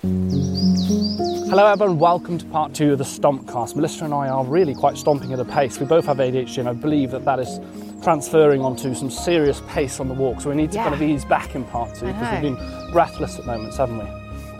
Hello everyone, welcome to part two of the Stompcast. Melissa and I are really quite stomping at a pace. We both have ADHD and I believe that that is transferring onto some serious pace on the walk. So we need to kind of ease back in part two because we've been breathless at moments, haven't we?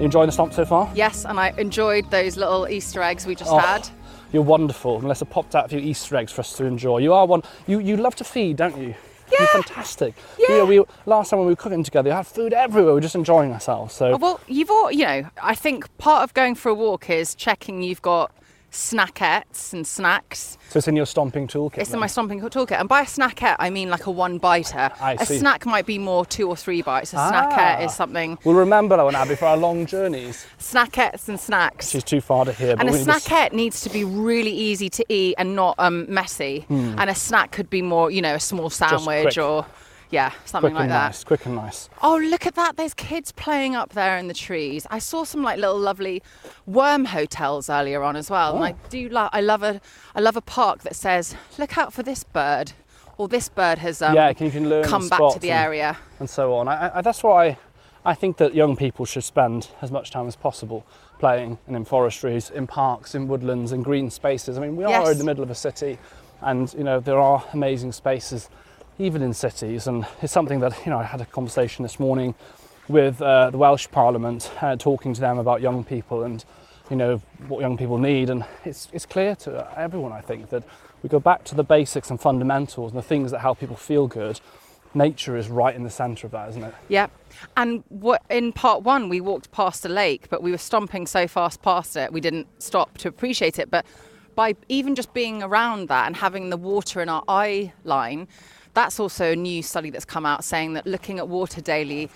You enjoying the stomp so far? Yes, and I enjoyed those little Easter eggs we just Oh, had. You're wonderful. Melissa popped out a few Easter eggs for us to enjoy. You are one. You you love to feed, don't you? You're fantastic. Yeah. we last time when we were cooking together, you had food everywhere. We were just enjoying ourselves. So Oh, Well, you've all, you know, I think part of going for a walk is checking you've got snackettes and snacks. so it's in your stomping toolkit. It's in my stomping toolkit. And by a snackette, I mean like a one biter. I a see. A snack might be more two or three bites. A Ah. snackette is something, We'll remember that one, Abby, for our long journeys. snackettes and snacks. She's too far to hear. And a snackette needs to be really easy to eat and not um, messy. And a snack could be more, you know, a small sandwich Hmm. or, yeah, something quick like that. nice, quick and nice. Oh, look at that. There's kids playing up there in the trees. I saw some like little lovely worm hotels earlier on as well. Oh. And I Oh. do love I love a I love a park that says, look out for this bird. Or this bird has um, yeah, you can learn come back to the and- area. and so on. I, I, that's why I think that young people should spend as much time as possible playing and in forestries, in parks, in woodlands, in green spaces. I mean, we are in the middle of a city, and you know there are amazing spaces, even in cities. And it's something that you know I had a conversation this morning with uh, the Welsh Parliament, uh, talking to them about young people and you know what young people need. And it's it's clear to everyone, I think, that we go back to the basics and fundamentals and the things that help people feel good nature is right in the centre of that, isn't it? Yeah. And what in part one we walked past a lake, but we were stomping so fast past it we didn't stop to appreciate it. But by even just being around that and having the water in our eye line, that's also a new study that's come out saying that looking at water daily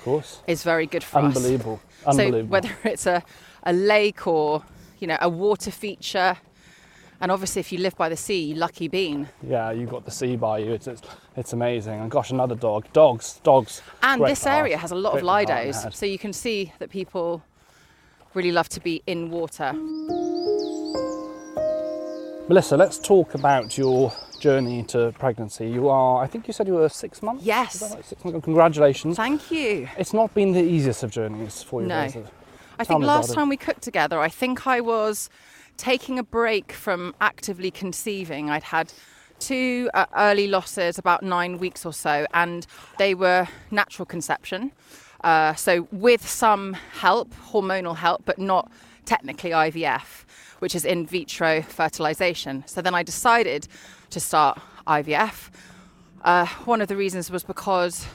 is very good for us. Unbelievable. So whether it's a, a lake or you know a water feature, and obviously if you live by the sea, you lucky bean. yeah, you got the sea by you. It's, it's, it's amazing. And gosh, another dog. Dogs, dogs. And Great this area has a lot of Great and lidos, so you can see that people really love to be in water. Melissa, let's talk about your journey to pregnancy. You are, I think you said you were six months? Yes. Six months. Congratulations. Thank you. It's not been the easiest of journeys for you. No. I think last time we cooked together, I think I was taking a break from actively conceiving. I'd had two uh, early losses, about nine weeks or so, and they were natural conception. Uh, so with some help, hormonal help, but not technically IVF, which is in vitro fertilization. So then I decided to start IVF. Uh, one of the reasons was because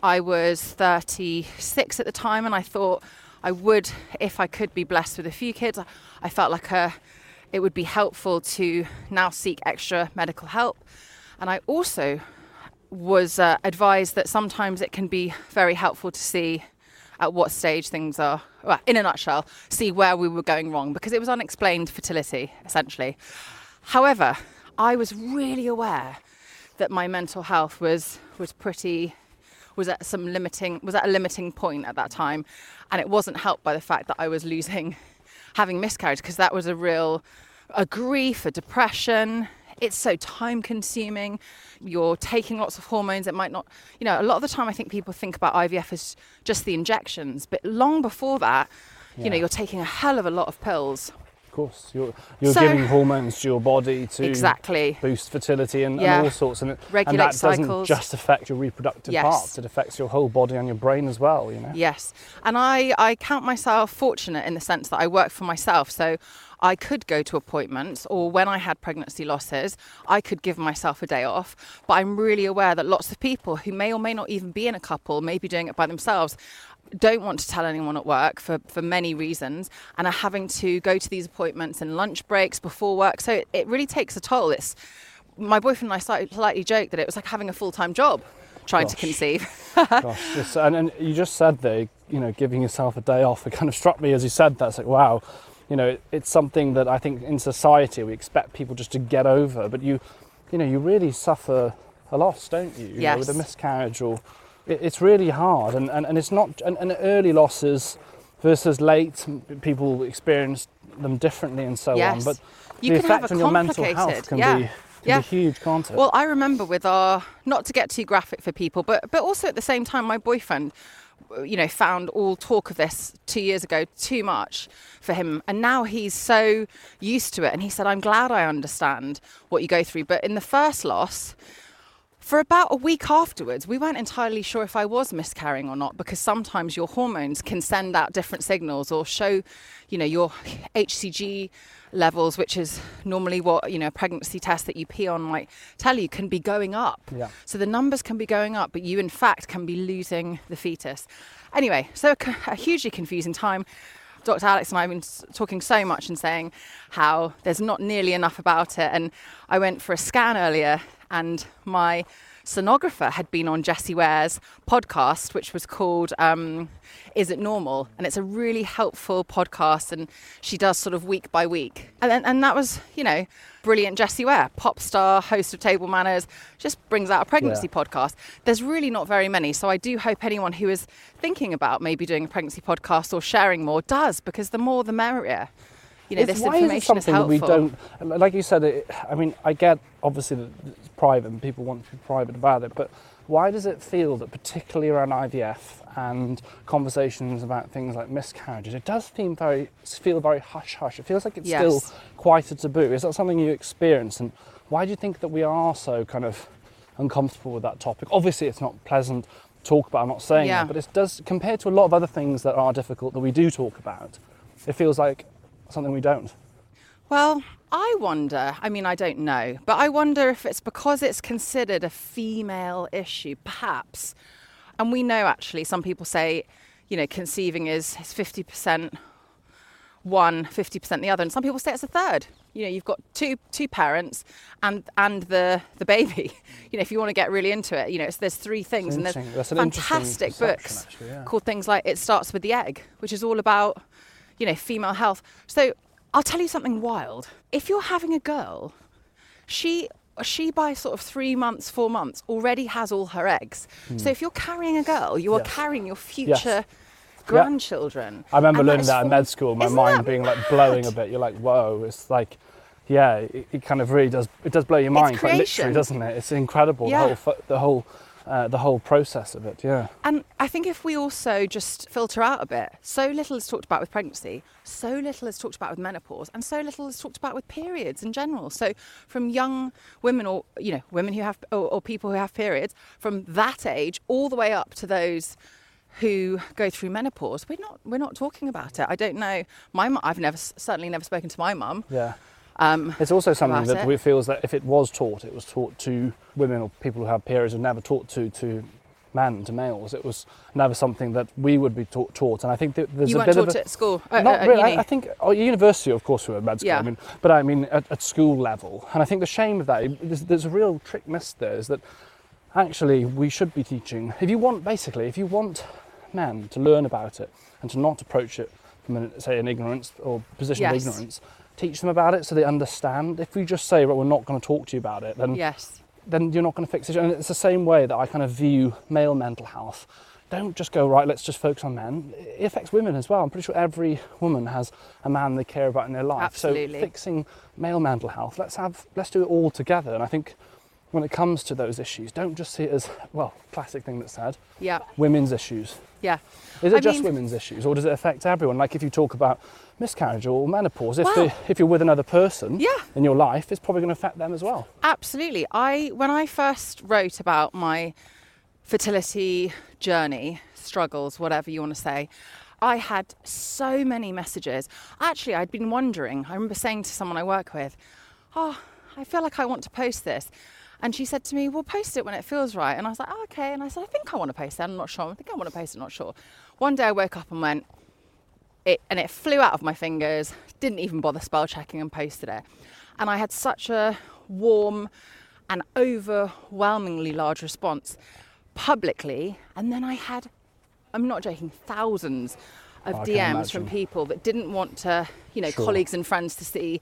I was 36 at the time, and I thought I would, if I could be blessed with a few kids, I felt like a, it would be helpful to now seek extra medical help. And I also was uh, advised that sometimes it can be very helpful to see at what stage things are, well, in a nutshell, see where we were going wrong because it was unexplained fertility, essentially. However, I was really aware that my mental health was was pretty was at some limiting was at a limiting point at that time and it wasn't helped by the fact that I was losing having miscarriage because that was a real a grief a depression it's so time consuming you're taking lots of hormones. It might not you know a lot of the time I think people think about IVF as just the injections but long before that you know you're taking a hell of a lot of pills course, you're, you're So- giving hormones to your body to Exactly. boost fertility and, Yeah. and all sorts. And, it, and Regulate that doesn't just affect your reproductive Yes. parts; it affects your whole body and your brain as well. You know. Yes. And I, I count myself fortunate in the sense that I work for myself. So I could go to appointments, or when I had pregnancy losses, I could give myself a day off. But I'm really aware that lots of people who may or may not even be in a couple, may be doing it by themselves, don't want to tell anyone at work for, for many reasons and are having to go to these appointments and lunch breaks before work. So it, it really takes a toll. It's my boyfriend and I slightly, slightly joked that it was like having a full time job trying to conceive. Gosh, and, and you just said there, you know, giving yourself a day off. It kind of struck me as you said that. It's like, wow, you know, it, it's something that I think in society we expect people just to get over, but you, you know, you really suffer a loss, don't you? you know, with a miscarriage or it's really hard, and, and, and it's not and, and early losses versus late. People experience them differently and so Yes. on, but You the can have effect a on your mental health can yeah. be Yeah. huge, can't it? Well, I remember with our not to get too graphic for people, but but also at the same time, my boyfriend, you know, found all talk of this two years ago too much for him, and now he's so used to it. And he said, "I'm glad I understand what you go through." But in the first loss. For about a week afterwards, we weren't entirely sure if I was miscarrying or not because sometimes your hormones can send out different signals or show, you know, your HCG levels, which is normally what, you know, a pregnancy test that you pee on might tell you, can be going up. Yeah. So the numbers can be going up, but you in fact can be losing the fetus. Anyway, so a hugely confusing time. Dr. Alex and I have been talking so much and saying how there's not nearly enough about it. And I went for a scan earlier, and my sonographer had been on Jessie Ware's podcast, which was called um, Is It Normal? And it's a really helpful podcast, and she does sort of week by week. And, then, and that was, you know, brilliant Jessie Ware, pop star, host of Table Manners, just brings out a pregnancy Yeah. podcast. There's really not very many. So I do hope anyone who is thinking about maybe doing a pregnancy podcast or sharing more does, because the more the merrier. You know, It's- this is information is, something that we don't like you said it i mean i get obviously that it's private and people want to be private about it but why does it feel that particularly around ivf and conversations about things like miscarriages it does seem very feel very hush hush. It feels like it's still quite a taboo. Is that something you experience? And why do you think that we are so kind of uncomfortable with that topic? Obviously it's not pleasant talk about i'm not saying Yeah. that but it does compared to a lot of other things that are difficult that we do talk about it feels like something we don't Well, I wonder, I mean, I don't know, but I wonder if it's because it's considered a female issue, perhaps. And we know actually, some people say, you know, conceiving is, is 50% one, 50% the other. And some people say it's a third. You know, you've got two two parents and and the the baby. You know, if you want to get really into it, you know, it's, there's three things, and there's. An fantastic books actually, yeah. called things like "It Starts with the Egg," which is all about, you know, female health. So I'll tell you something wild. If you're having a girl, she she by sort of three months, four months already has all her eggs. Hmm. So if you're carrying a girl, you are. Yes. carrying your future grandchildren. I remember And learning is that in med school, my mind that being like blowing a bit. You're like, whoa, it's like, yeah, it, it kind of really does, it does blow your mind quite literally, doesn't it? It's incredible, Yeah. the whole, the whole, uh, the whole process of it, yeah. And I think if we also just filter out a bit, so little is talked about with pregnancy, so little is talked about with menopause, and so little is talked about with periods in general. So from young women or you know women who have or, or people who have periods from that age all the way up to those who go through menopause, we're not we're not talking about it. I don't know. My mum, I've never certainly never spoken to my mum. Yeah. Um, It's also something that it. we feels that if it was taught, it was taught to women or people who have periods and never taught to, to men, to males. It was never something that we would be taught, taught. And I think that there's you a bit taught of a, it at school. uh, Not at really. I, I think oh, at university, of course, we were at med school. Yeah. I mean, but I mean at, at school level, and I think the shame of that there's, there's a real trick missed there. Is that actually we should be teaching. If you want, basically, if you want men to learn about it and to not approach it from an, say an ignorance or position Yes. of ignorance, teach them about it so they understand. If we just say, well, we're not going to talk to you about it, then yes. then you're not going to fix it. And it's the same way that I kind of view male mental health. Don't just go right. Let's just focus on men. It affects women as well. I'm pretty sure every woman has a man they care about in their life. Absolutely. So fixing male mental health, let's have let's do it all together. And I think when it comes to those issues, don't just see it as well. Classic thing that's said. Yeah. Women's issues. Yeah. Is it I just mean- women's issues, or does it affect everyone? Like if you talk about miscarriage or menopause, if if you're with another person Yeah. in your life, it's probably going to affect them as well. Absolutely. I when I first wrote about my fertility journey, struggles, whatever you want to say, I had so many messages. Actually, I'd been wondering. I remember saying to someone I work with, "Oh, I feel like I want to post this." And she said to me, "Well, post it when it feels right." And I was like, oh, "Okay." And I said, "I think I want to post it. I'm not sure. I think I want to post it. Not sure." One day I woke up and went, it and it flew out of my fingers didn't even bother spell checking and posted it and i had such a warm and overwhelmingly large response publicly. And then I had, I'm not joking, thousands of Oh, DMs from people that didn't want to, you know, Sure. colleagues and friends to see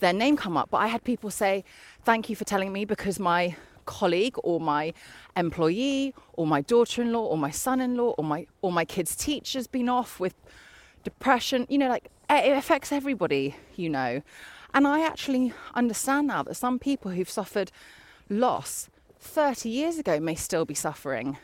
their name come up. But I had people say, thank you for telling me because my colleague or my employee or my daughter-in-law or my son-in-law or my or my kid's teacher's been off with depression you know like eh, it affects everybody you know. And i actually understand now that some people who've suffered loss 30 years ago may still be suffering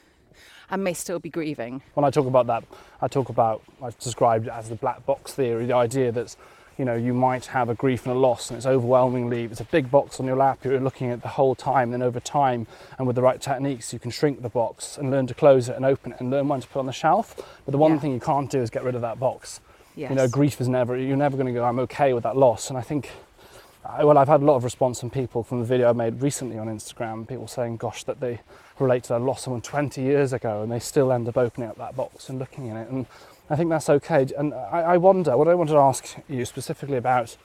and may still be grieving. When I talk about that, I talk about, I've described it as the black box theory, the idea that, you know, you might have a grief and a loss and it's overwhelmingly, it's a big box on your lap, you're looking at the whole time, then over time, and with the right techniques, you can shrink the box and learn to close it and open it and learn when to put it on the shelf. But the one Yeah. thing you can't do is get rid of that box. yes You know, grief is never, you're never going to go, I'm okay with that loss. And I think, well, I've had a lot of response from people from the video I made recently on Instagram, people saying, gosh, that they relate to their loss someone 20 years ago and they still end up opening up that box and looking in it. And I think that's okay. And I, I wonder, what I wanted to ask you specifically about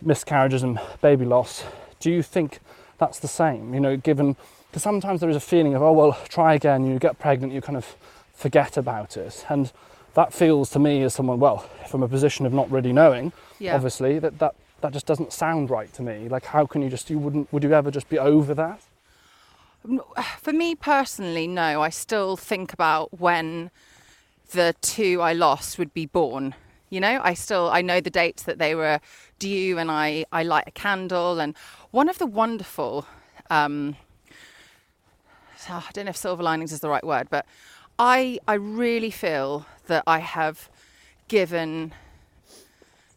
miscarriages and baby loss, do you think that's the same? You know, given, because sometimes there is a feeling of, oh, well, try again, you get pregnant, you kind of forget about it. And that feels to me as someone, well, from a position of not really knowing, Yeah. obviously, that, that that just doesn't sound right to me. Like, how can you just, you wouldn't, would you ever just be over that? for me personally no i still think about when the two i lost would be born. You know i still i know the dates that they were due and i i light a candle. And one of the wonderful um so i don't know if silver linings is the right word but i i really feel that i have given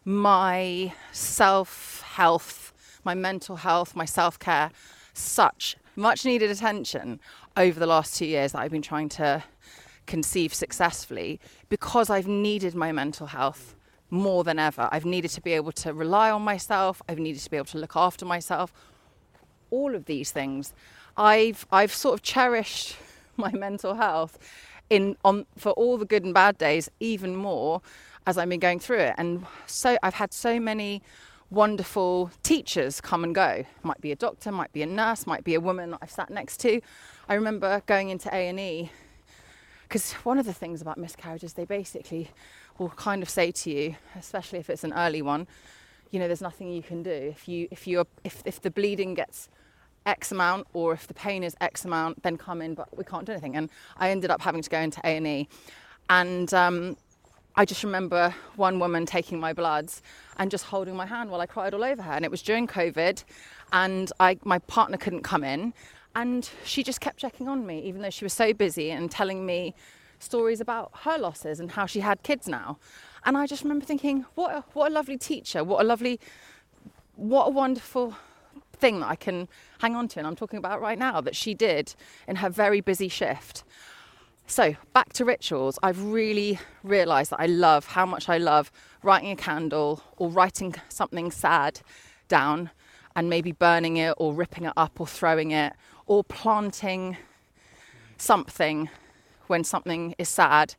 my self health, my mental health, my self care such much needed attention over the last two years that I've been trying to conceive successfully because I've needed my mental health more than ever. I've needed to be able to rely on myself, I've needed to be able to look after myself. All of these things. I've I've sort of cherished my mental health in on for all the good and bad days even more as I've been going through it. And so I've had so many wonderful teachers come and go. Might be a doctor, might be a nurse, might be a woman that I've sat next to. I remember going into A and E because one of the things about miscarriages, they basically will kind of say to you, especially if it's an early one, you know, there's nothing you can do. If you if you if if the bleeding gets X amount or if the pain is X amount, then come in, but we can't do anything. And I ended up having to go into A and E, and um, I just remember one woman taking my bloods and just holding my hand while I cried all over her. And it was during COVID, and I my partner couldn't come in, and she just kept checking on me, even though she was so busy and telling me stories about her losses and how she had kids now. And I just remember thinking, what a, what a lovely teacher, what a lovely, what a wonderful thing that I can hang on to. And I'm talking about right now that she did in her very busy shift. So, back to rituals. I've really realised that I love how much I love writing a candle or writing something sad down and maybe burning it or ripping it up or throwing it or planting something when something is sad.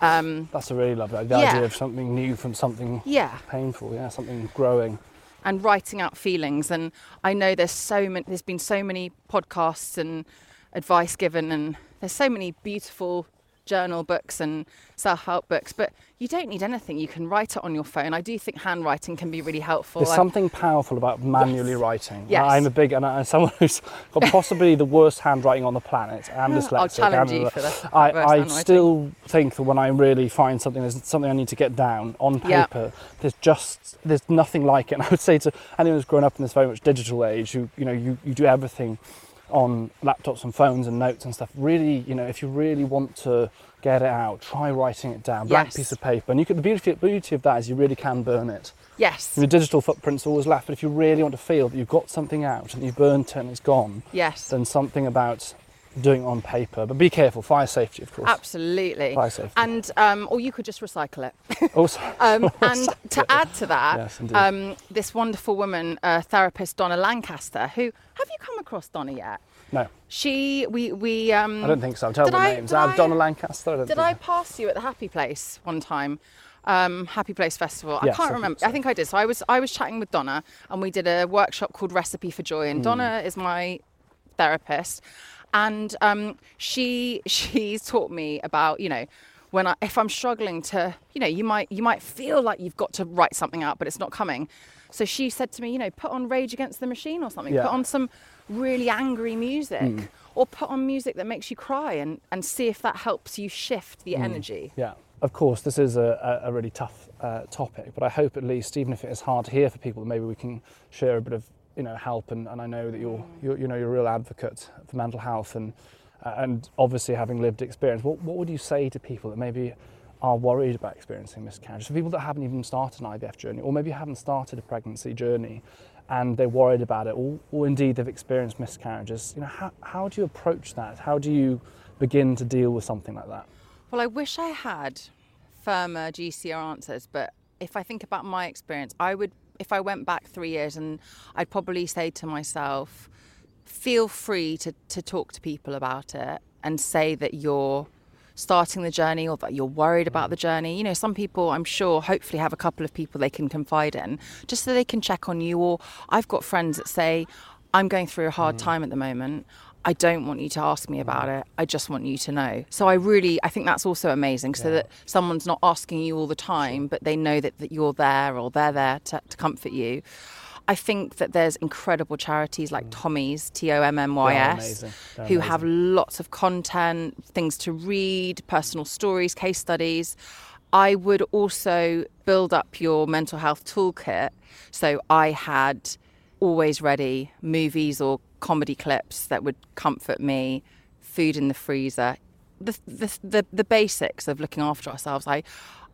Um, That's a really lovely the Yeah. idea of something new from something yeah, painful, yeah, something growing. and writing out feelings. And I know there's so many. There's been so many podcasts and advice given, and there's so many beautiful journal books and self-help books. But you don't need anything. You can write it on your phone. I do think handwriting can be really helpful. There's I- something powerful about manually Yes. writing. Yes. I'm a big, and I'm someone who's got possibly the worst handwriting on the planet. I'm dyslexic. I'll challenge I'm- you for the I, I still think that when I really find something, there's something I need to get down on Yeah. paper. There's just there's nothing like it. And I would say to anyone who's grown up in this very much digital age, who you know you, you do everything on laptops and phones and notes and stuff. Really, you know, if you really want to get it out, try writing it down, blank Yes. piece of paper. And you can, the beauty, beauty of that is you really can burn it. yes, The digital footprint's always left, but if you really want to feel that you've got something out and you've burnt it and it's gone, yes, then something about doing on paper. But be careful, fire safety, of course. absolutely. Fire safety. And um, or you could just recycle it. also, Um, and to add to that, Yes, um, this wonderful woman, uh, therapist Donna Lancaster, who have you come across Donna yet? no, She, we, we. Um, I don't think so. Terrible I- names. Uh, I- Donna Lancaster. I Did think I pass you at the Happy Place one time? Um, Happy Place Festival. I Yes, I can't think remember. so. I think I did. So I was I was chatting with Donna, and we did a workshop called Recipe for Joy. And Donna is my therapist, and um, she she's taught me about you know when I, if I'm struggling to you know you might you might feel like you've got to write something out but it's not coming. So she said to me, you know, put on Rage Against the Machine or something. Yeah. Put on some really angry music, or put on music that makes you cry, and and see if that helps you shift the energy. Yeah, of course, this is a, a a really tough uh, topic, but I hope at least, even if it is hard to hear for people, maybe we can share a bit of you know help. And, and I know that you're, you're you know you're a real advocate for mental health, and and obviously having lived experience. What what would you say to people that maybe are worried about experiencing miscarriage? For people that haven't even started an IVF journey, or maybe haven't started a pregnancy journey. And they're worried about it, or, or indeed they've experienced miscarriages. You know, how, how do you approach that? How do you begin to deal with something like that? Well, I wish I had firmer GCR answers, but if I think about my experience, I would, if I went back three years, and I'd probably say to myself, feel free to, to talk to people about it and say that you're starting the journey or that you're worried about the journey. You know, some people, I'm sure, hopefully have a couple of people they can confide in just so they can check on you. Or I've got friends that say, I'm going through a hard mm. time at the moment. I don't want you to ask me about mm. it. I just want you to know. So I really, I think that's also amazing so that someone's not asking you all the time, but they know that, that you're there or they're there to, to comfort you. I think that there's incredible charities like mm. Tommy's, T O M M Y S, amazing. Who have lots of content, things to read, personal stories, case studies. I would also build up your mental health toolkit. So I had always ready movies or comedy clips that would comfort me, food in the freezer, the the the, the basics of looking after ourselves. I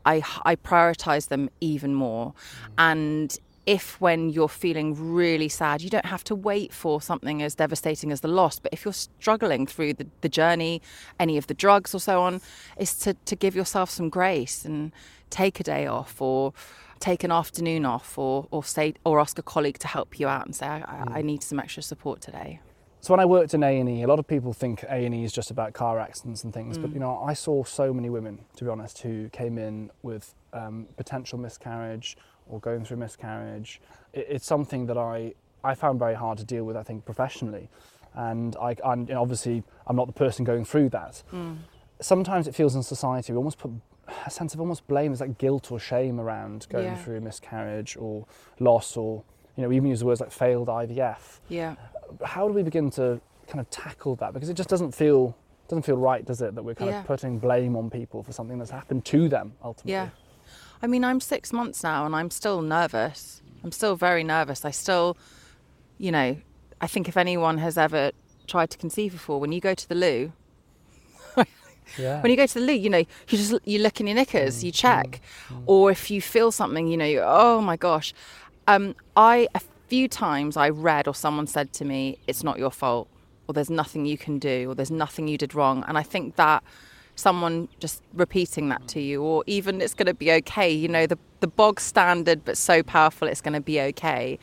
I I prioritize them even more, mm. and if when you're feeling really sad, you don't have to wait for something as devastating as the loss. But if you're struggling through the, the journey, any of the drugs or so on, is to, to give yourself some grace and take a day off or take an afternoon off or, or say or ask a colleague to help you out and say, I, I- I mm. need some extra support today. So when I worked in A&E, a lot of people think A&E is just about car accidents and things, but mm. you know, I saw so many women, to be honest, who came in with um, potential miscarriage or going through miscarriage. It, it's something that I, I found very hard to deal with, I think, professionally. And I, you know, obviously, I'm not the person going through that. Mm. Sometimes it feels in society, we almost put a sense of almost blame, is like guilt or shame around going Yeah. through miscarriage or loss or, you know, we even use the words like failed IVF Yeah. how do we begin to kind of tackle that because it just doesn't feel doesn't feel right does it that we're kind Yeah. of putting blame on people for something that's happened to them ultimately Yeah. I mean, I'm six months now and I'm still nervous. I'm still very nervous. I still, you know, I think if anyone has ever tried to conceive before, when you go to the loo, yeah when you go to the loo, you know, you just you look in your knickers, Mm, you check, or if you feel something, you know, you, oh my gosh. Um, I a few times I read or someone said to me, "It's not your fault," or "There's nothing you can do," or "There's nothing you did wrong," and I think that someone just repeating that to you, or even "It's going to be okay," you know, the the bog standard but so powerful, it's going to be okay.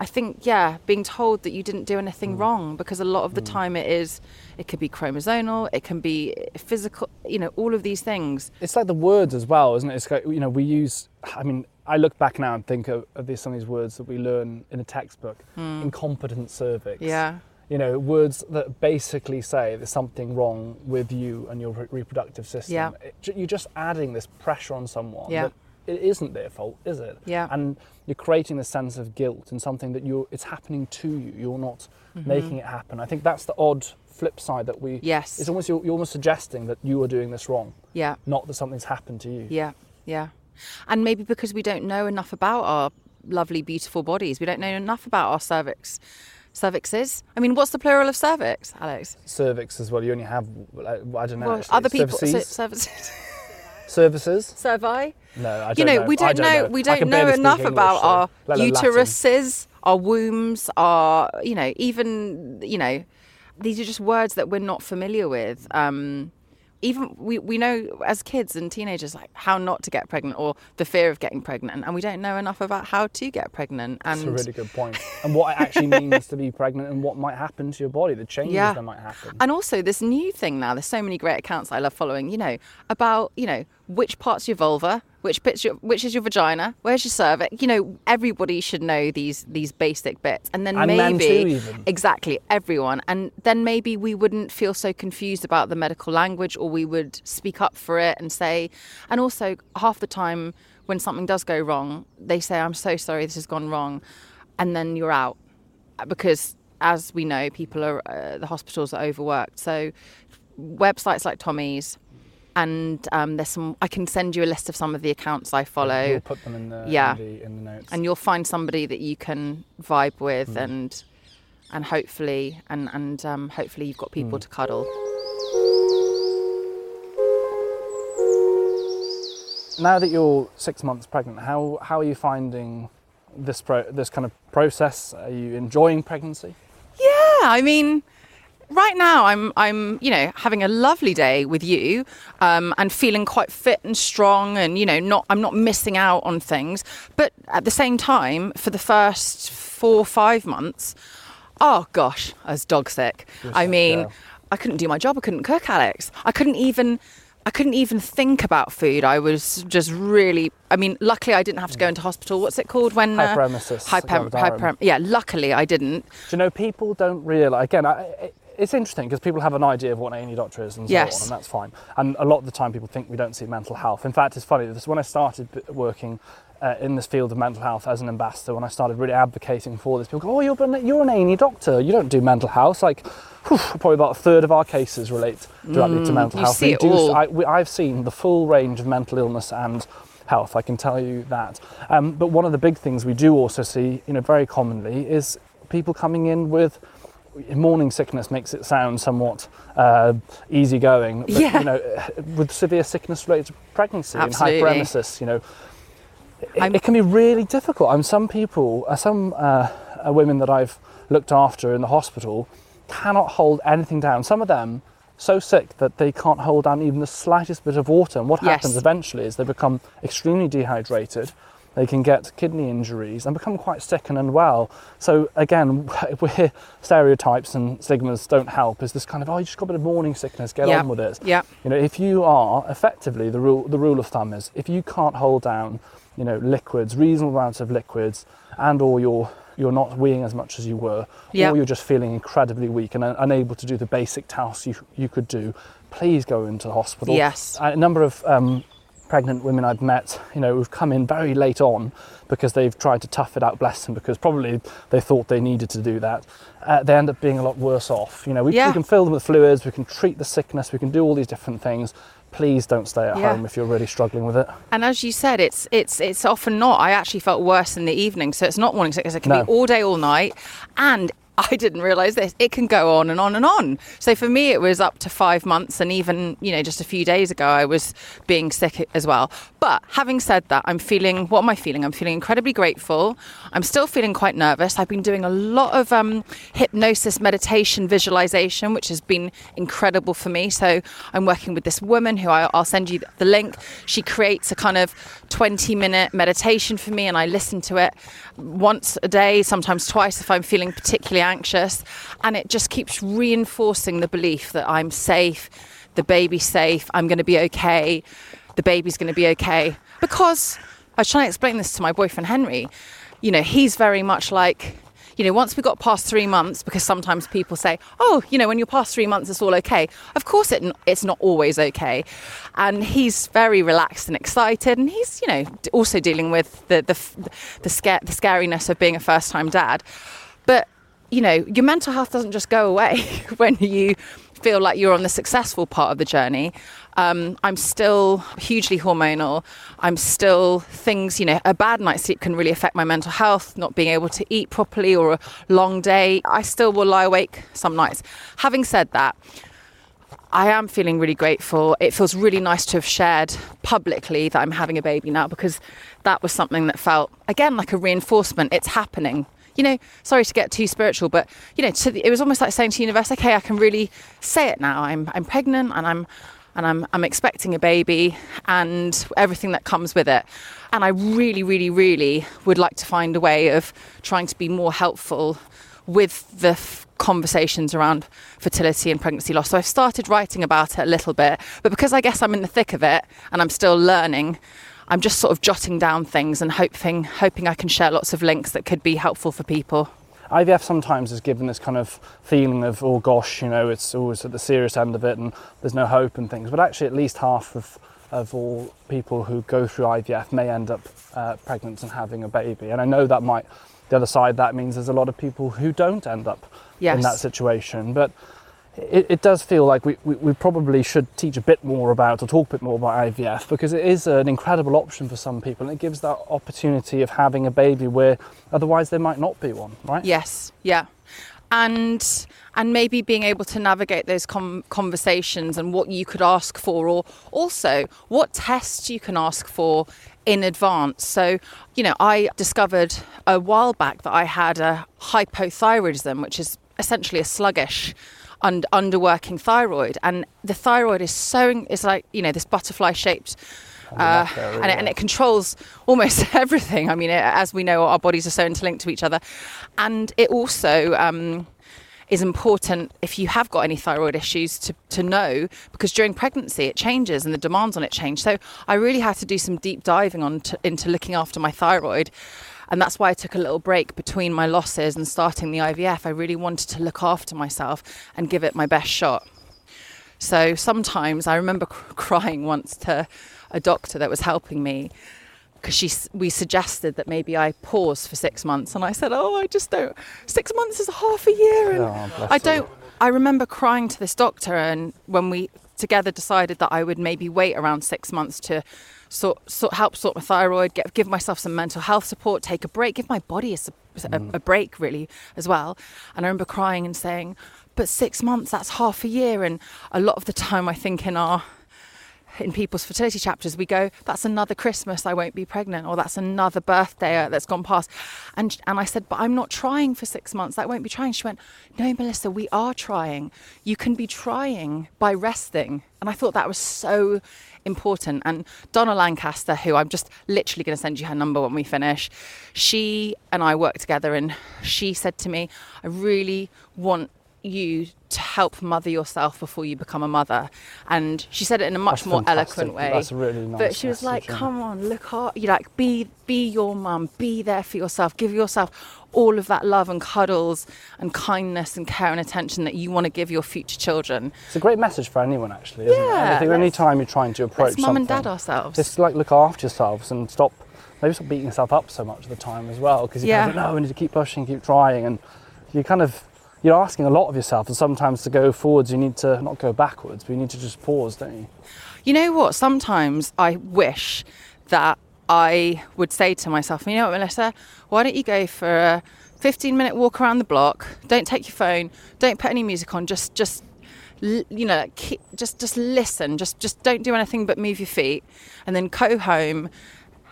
I think, yeah, being told that you didn't do anything mm. wrong because a lot of the mm. time it is, it could be chromosomal, it can be physical, you know, all of these things. it's like the words as well isn't it it's like you know we use i mean i look back now and think of, of these, some of these words that we learn in a textbook mm. incompetent cervix. Yeah. you know words that basically say there's something wrong with you and your re- reproductive system Yeah. It- you're just adding this pressure on someone Yeah. that it isn't their fault is it Yeah. and you're creating this sense of guilt and something that you're it's happening to you you're not Mm-hmm. making it happen i think that's the odd flip side that we Yes. it's almost you're, you're almost suggesting that you are doing this wrong Yeah. not that something's happened to you Yeah. Yeah. And maybe because we don't know enough about our lovely, beautiful bodies, we don't know enough about our cervix. Cervixes. I mean, what's the plural of cervix, Alex? cervix as well you only have, I don't know Well, other people. Cervices? Cervices. services Cervi. no i don't you know, know we I don't, know, we don't know enough English, about so, our Latin. uteruses, our wombs, our you know, even you know, these are just words that we're not familiar with. Um, even we, we know as kids and teenagers like how not to get pregnant or the fear of getting pregnant and we don't know enough about how to get pregnant and That's a really good point. And what it actually means to be pregnant and what might happen to your body, the changes Yeah. that might happen. And also this new thing now, there's so many great accounts I love following, you know, about, you know, which part's your vulva, which bit's your, which is your vagina, where's your cervix. You know, everybody should know these these basic bits, and then And maybe too, exactly everyone, and then maybe we wouldn't feel so confused about the medical language, or we would speak up for it and say, and also half the time when something does go wrong, they say, "I'm so sorry, this has gone wrong," and then you're out. Because as we know people are uh, the hospitals are overworked. So websites like tommy's and um, there's some i can send you a list of some of the accounts i follow We'll put them in the, Yeah. in the, in the notes. and you'll find somebody that you can vibe with and and hopefully and and um, hopefully you've got people to cuddle now that you're six months pregnant, how, how are you finding this, pro- this kind of process? Are you enjoying pregnancy? Yeah, I mean, right now I'm I'm you know having a lovely day with you, um, and feeling quite fit and strong, and you know not I'm not missing out on things. But at the same time, for the first four or five months, oh gosh, I was dog sick. I sick, mean. I couldn't do my job. I couldn't cook, Alex. I couldn't even. I couldn't even think about food. I was just really. I mean, luckily I didn't have to go into hospital. What's it called when? uh, Hyperemesis, Hyper, gravidarum. hyper, yeah, luckily I didn't. Do you know, people don't realise, again, I, it- it's interesting because people have an idea of what an A&E doctor is and so Yes. on, and that's fine. And a lot of the time people think we don't see mental health. In fact, it's funny, this when I started working uh, in this field of mental health as an ambassador, when I started really advocating for this, people go, oh, you're, an- you're an A&E doctor, you don't do mental health. Like, whew, probably about a third of our cases relate directly to mental Mm, you health. see do- all. I, we, I've seen the full range of mental illness and health. I can tell you that. Um, but one of the big things we do also see, you know, very commonly is people coming in with morning sickness makes it sound somewhat uh, easygoing. But, Yeah. You know, with severe sickness related to pregnancy Absolutely. and hyperemesis, you know, it, it can be really difficult. I'm some people, uh, some uh, uh, women that I've looked after in the hospital cannot hold anything down. Some of them so sick that they can't hold down even the slightest bit of water. And what Yes. happens eventually is they become extremely dehydrated. They can get kidney injuries and become quite sick and unwell. So again, where stereotypes and stigmas don't help is this kind of oh, you just got a bit of morning sickness, get Yeah. on with it. Yeah. You know, if you are effectively the rule, the rule of thumb is if you can't hold down, you know, liquids, reasonable amounts of liquids, and or you're you're not weeing as much as you were, Yeah. or you're just feeling incredibly weak and un- unable to do the basic tasks you you could do, please go into the hospital. Yes. A number of um, pregnant women I've met, you know, who've come in very late on because they've tried to tough it out, bless them, because probably they thought they needed to do that. Uh, they end up being a lot worse off. You know, we, Yeah. we can fill them with fluids, we can treat the sickness, we can do all these different things. Please don't stay at Yeah. home if you're really struggling with it. And as you said, it's it's it's often not. I actually felt worse in the evening, so it's not morning sickness. It can No. be all day, all night, and I didn't realise this. It can go on and on and on. So for me, it was up to five months, and even you know just a few days ago, I was being sick as well. But having said that, I'm feeling. What am I feeling? I'm feeling incredibly grateful. I'm still feeling quite nervous. I've been doing a lot of um, hypnosis, meditation, visualization, which has been incredible for me. So I'm working with this woman who I, I'll send you the link. She creates a kind of 20 minute meditation for me, and I listen to it once a day, sometimes twice if I'm feeling particularly anxious. And it just keeps reinforcing the belief that I'm safe, the baby's safe, I'm going to be okay, the baby's going to be okay. Because I was trying to explain this to my boyfriend Henry. You know, he's very much like, you know, once we got past three months, because sometimes people say, oh, you know, when you're past three months, it's all okay. Of course, it, it's not always okay. And he's very relaxed and excited. And he's, you know, also dealing with the, the, the, scare, the scariness of being a first time dad. But, you know, your mental health doesn't just go away when you feel like you're on the successful part of the journey. Um, I'm still hugely hormonal. I'm still things, you know, a bad night's sleep can really affect my mental health, not being able to eat properly or a long day. I still will lie awake some nights. Having said that, I am feeling really grateful. It feels really nice to have shared publicly that I'm having a baby now because that was something that felt, again, like a reinforcement. It's happening. You know, sorry to get too spiritual, but you know, the, it was almost like saying to the universe, "Okay, I can really say it now. I'm I'm pregnant and I'm and I'm I'm expecting a baby and everything that comes with it." And I really, really, really would like to find a way of trying to be more helpful with the f- conversations around fertility and pregnancy loss. So I've started writing about it a little bit, but because I guess I'm in the thick of it and I'm still learning, I'm just sort of jotting down things and hoping hoping I can share lots of links that could be helpful for people. IVF sometimes is given this kind of feeling of, oh gosh, you know, it's always at the serious end of it and there's no hope and things. But actually, at least half of, of all people who go through IVF may end up uh, pregnant and having a baby. And I know that might, the other side, that means there's a lot of people who don't end up Yes. in that situation. But it, it does feel like we, we, we probably should teach a bit more about or talk a bit more about IVF because it is an incredible option for some people and it gives that opportunity of having a baby where otherwise there might not be one, right? Yes, yeah. And and maybe being able to navigate those com- conversations and what you could ask for or also what tests you can ask for in advance. So, you know, I discovered a while back that I had a hypothyroidism, which is essentially a sluggish und- underworking thyroid and the thyroid is so it's like you know this butterfly shaped uh, and, it, and it controls almost everything. I mean, it, as we know, our bodies are so interlinked to each other, and it also um, is important if you have got any thyroid issues to, to know because during pregnancy it changes and the demands on it change. So I really had to do some deep diving on to, into looking after my thyroid. And that's why I took a little break between my losses and starting the IVF. I really wanted to look after myself and give it my best shot. So sometimes I remember cr- crying once to a doctor that was helping me because she we suggested that maybe I pause for six months, and I said, "Oh, I just don't. Six months is half a year, and Oh, I don't." I remember crying to this doctor, and when we together decided that I would maybe wait around six months to sort, sort help sort my thyroid, get give myself some mental health support, take a break, give my body a mm. break really as well. And I remember crying and saying, "But six months—that's half a year." And a lot of the time, I think in our in people's fertility chapters, we go, "That's another Christmas I won't be pregnant," or "That's another birthday uh, that's gone past." And and I said, "But I'm not trying for six months. That won't be trying." She went, "No, Melissa, we are trying. You can be trying by resting." And I thought that was so important. And Donna Lancaster, who I'm just literally going to send you her number when we finish, she and I work together, and she said to me, "I really want." You to help mother yourself before you become a mother and she said it in a much That's more fantastic. eloquent way That's really nice but she was like message, come on look hard you like be be your mum be there for yourself give yourself all of that love and cuddles and kindness and care and attention that you want to give your future children It's a great message for anyone, actually, isn't it? Yeah, And I think any time you're trying to approach mum and something, dad ourselves just like look after yourselves and stop, maybe stop beating yourself up so much of the time as well, because you kind of Yeah. think, no, we need to keep pushing, keep trying, and you kind of you're asking a lot of yourself, and sometimes to go forwards, you need to not go backwards, but you need to just pause, don't you? You know what? Sometimes I wish that I would say to myself, you know what, Melissa, why don't you go for a 15 minute walk around the block? Don't take your phone. Don't put any music on. Just, just, you know, keep, just, just listen. Just, just don't do anything but move your feet, and then go home.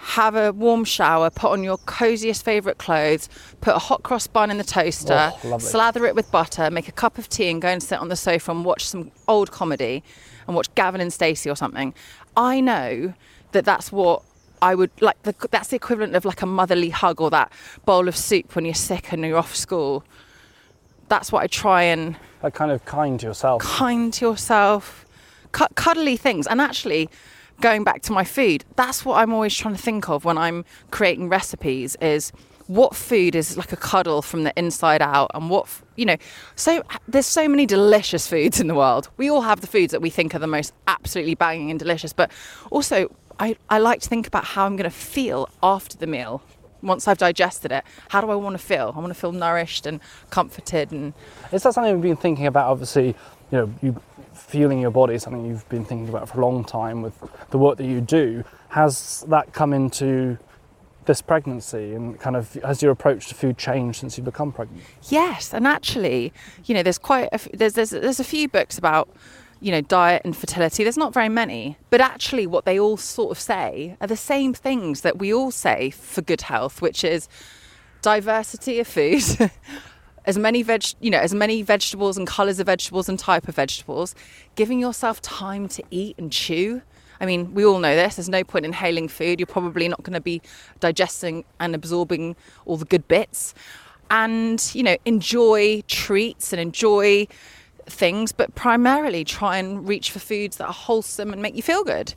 Have a warm shower, put on your coziest favourite clothes, put a hot cross bun in the toaster, Oh, slather it with butter, make a cup of tea, and go and sit on the sofa and watch some old comedy and watch Gavin and Stacey or something. I know that that's what I would like. The, that's the equivalent of like a motherly hug or that bowl of soup when you're sick and you're off school. That's what I try and Like kind of kind to yourself. kind to yourself, cu- cuddly things. And actually, going back to my food, that's what I'm always trying to think of when I'm creating recipes is what food is like a cuddle from the inside out and what you know so there's so many delicious foods in the world. We all have the foods that we think are the most absolutely banging and delicious but also i, I like to think about how i'm going to feel after the meal once i've digested it. How do i want to feel? I want to feel nourished and comforted and Is that something we've been thinking about? Obviously, you know, you feeling your body something you've been thinking about for a long time with the work that you do. Has that come into this pregnancy and kind of has your approach to food changed since you've become pregnant? Yes, and actually, you know, there's quite a, there's there's there's a few books about you know diet and fertility. There's not very many, but actually, what they all sort of say are the same things that we all say for good health, which is diversity of food. As many veg, you know, as many vegetables and colours of vegetables and type of vegetables, giving yourself time to eat and chew. I mean, we all know this. There's no point inhaling food. You're probably not going to be digesting and absorbing all the good bits and, you know, enjoy treats and enjoy things, but primarily try and reach for foods that are wholesome and make you feel good.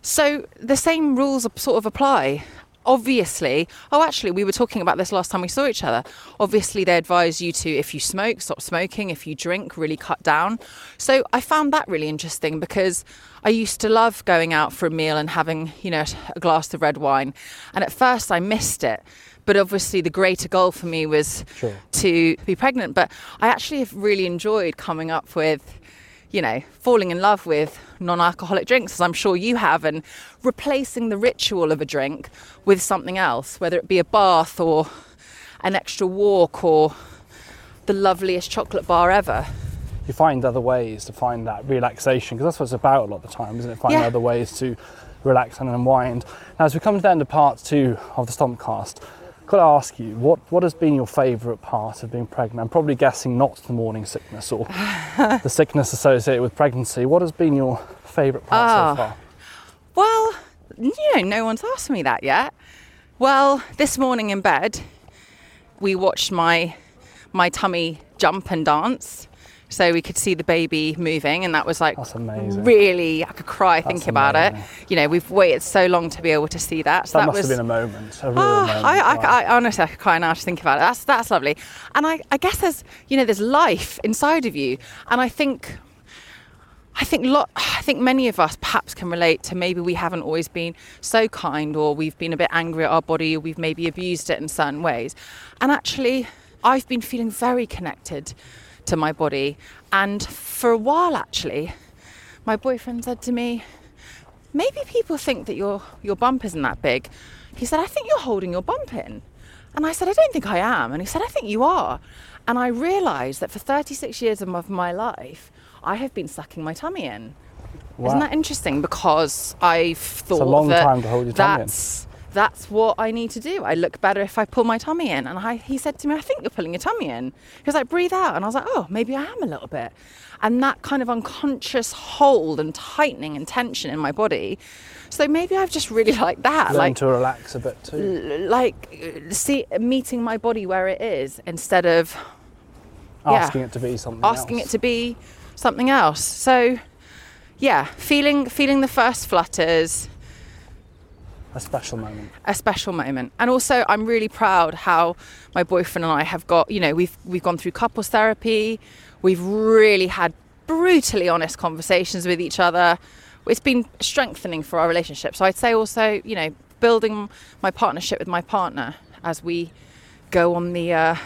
So the same rules sort of apply. Obviously, oh, actually, we were talking about this last time we saw each other. Obviously, they advise you to, if you smoke, stop smoking. If you drink, really cut down. So I found that really interesting because I used to love going out for a meal and having, you know, a glass of red wine. And at first, I missed it but obviously the greater goal for me was sure. to be pregnant. But I actually have really enjoyed coming up with, you know, falling in love with non alcoholic drinks, as I'm sure you have, and replacing the ritual of a drink with something else, whether it be a bath or an extra walk or the loveliest chocolate bar ever. You find other ways to find that relaxation because that's what it's about a lot of the time, isn't it? Finding yeah. other ways to relax and unwind. Now, as we come to the end of part two of the Stompcast, could I ask you, what, what has been your favourite part of being pregnant? I'm probably guessing not the morning sickness or the sickness associated with pregnancy. What has been your favourite part oh, so far? Well, you know, no one's asked me that yet. Well, this morning in bed, we watched my my tummy jump and dance so we could see the baby moving and that was like That's amazing. really I could cry That's thinking amazing. about it you know we've waited so long to be able to see that so that, that must was, have been a moment, a real oh, moment. I, I, wow. I, honestly I could cry now to think about it that's that's lovely and I, I guess there's you know there's life inside of you and I think I think lot, I think many of us perhaps can relate to maybe we haven't always been so kind or we've been a bit angry at our body or we've maybe abused it in certain ways and actually I've been feeling very connected to my body. And for a while, actually, my boyfriend said to me, Maybe people think that your, your bump isn't that big. He said, I think you're holding your bump in. And I said, I don't think I am. And he said, I think you are. And I realized that for 36 years of my life, I have been sucking my tummy in. Wow. Isn't that interesting? Because I've thought it's a long that time to hold your tummy that's that's what I need to do. I look better if I pull my tummy in. And I, he said to me, I think you're pulling your tummy in. He was like, breathe out. And I was like, oh, maybe I am a little bit. And that kind of unconscious hold and tightening and tension in my body. So maybe I've just really liked that. Learn like to relax a bit too. Like see meeting my body where it is instead of asking yeah, it to be something asking else. it to be something else. So yeah, feeling feeling the first flutters a special moment. A special moment. And also I'm really proud how my boyfriend and I have got, you know, we've we've gone through couples therapy. We've really had brutally honest conversations with each other. It's been strengthening for our relationship. So I'd say also, you know, building my partnership with my partner as we go on the uh,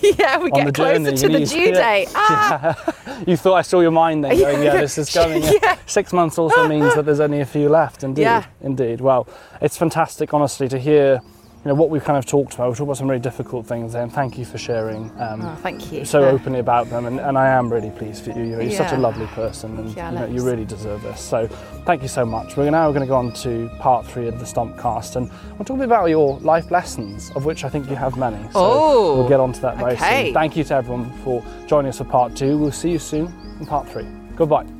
yeah, we get closer to the due date. Ah. Yeah. You thought I saw your mind then going, yeah, this is going. Yeah. Six months also means that there's only a few left. Indeed, yeah. indeed. Well, it's fantastic, honestly, to hear you know what we've kind of talked about. We talked about some really difficult things, and thank you for sharing. Um, oh, thank you. So yeah. openly about them, and, and, I am really pleased for you. You're, yeah. such a lovely person, and you, know, you, really deserve this. So thank you so much. We're now going to go on to part three of the Stompcast, and we'll talk a bit about your life lessons, of which I think you have many. So oh, we'll get on to that very okay. soon. Thank you to everyone for joining us for part two. We'll see you soon in part three. Goodbye.